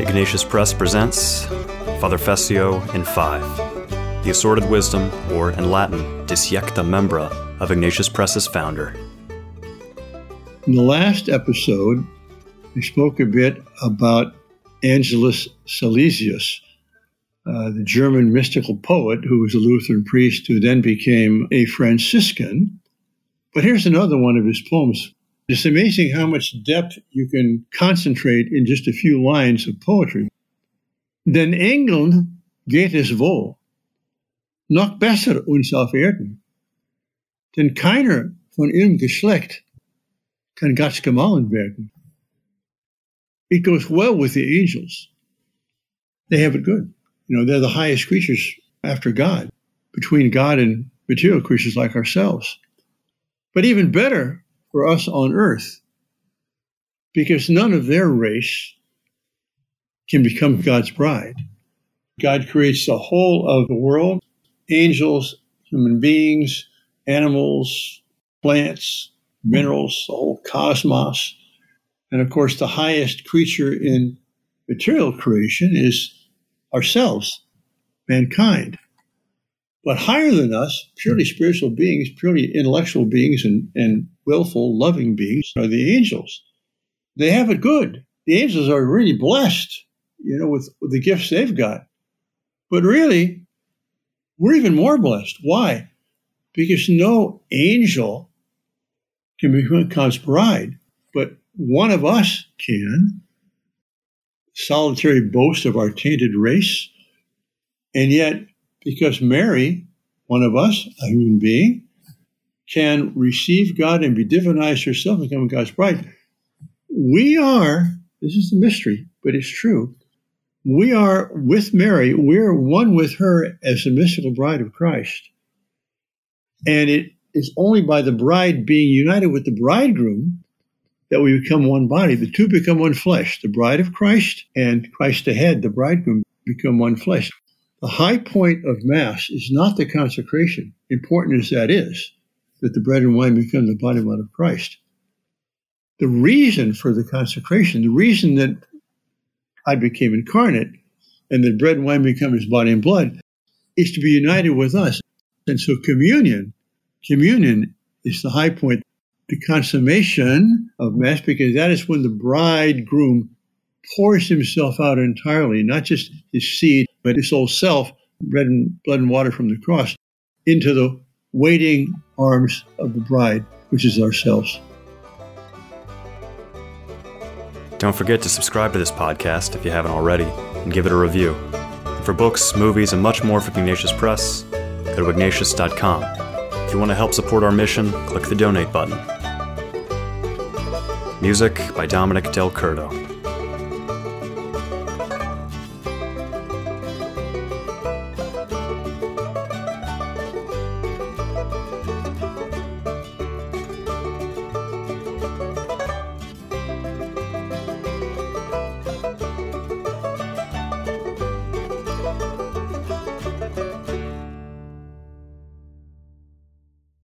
Ignatius Press presents Father Fessio in Five, the assorted wisdom, or in Latin, Disjecta Membra, of Ignatius Press's founder. In the last episode, I spoke a bit about Angelus Silesius, uh, the German mystical poet who was a Lutheran priest who then became a Franciscan. But here's another one of his poems. It's amazing how much depth you can concentrate in just a few lines of poetry. Den Engeln geht es wohl, noch besser uns auf Erden. Denn keiner von ihrem Geschlecht kann Gott gemahlen werden. It goes well with the angels. They have it good. You know, they're the highest creatures after God, between God and material creatures like ourselves. But even better for us on earth, because none of their race can become God's bride. God creates the whole of the world angels, human beings, animals, plants, minerals, the whole cosmos. And of course, the highest creature in material creation is ourselves, mankind. But higher than us, purely spiritual beings, purely intellectual beings, and, and willful, loving beings are the angels. They have it good. The angels are really blessed, you know, with, with the gifts they've got. But really, we're even more blessed. Why? Because no angel can become God's bride, but one of us can. Solitary boast of our tainted race. And yet, because Mary, one of us, a human being, can receive God and be divinized herself and become God's bride, we are, this is the mystery, but it's true. We are with Mary, we're one with her as the mystical bride of Christ. And it is only by the bride being united with the bridegroom that we become one body. The two become one flesh. The bride of Christ and Christ ahead, the bridegroom, become one flesh. The high point of Mass is not the consecration, important as that is, that the bread and wine become the body and blood of Christ. The reason for the consecration, the reason that I became incarnate and that bread and wine become his body and blood, is to be united with us. And so communion, communion is the high point, the consummation of Mass, because that is when the bridegroom pours himself out entirely, not just his seed, but his whole self, bread and blood and water from the cross, into the waiting arms of the bride, which is ourselves. Don't forget to subscribe to this podcast if you haven't already, and give it a review. For books, movies, and much more from Ignatius Press, go to ignatius.com. If you want to help support our mission, click the donate button. Music by Dominic Del Curto.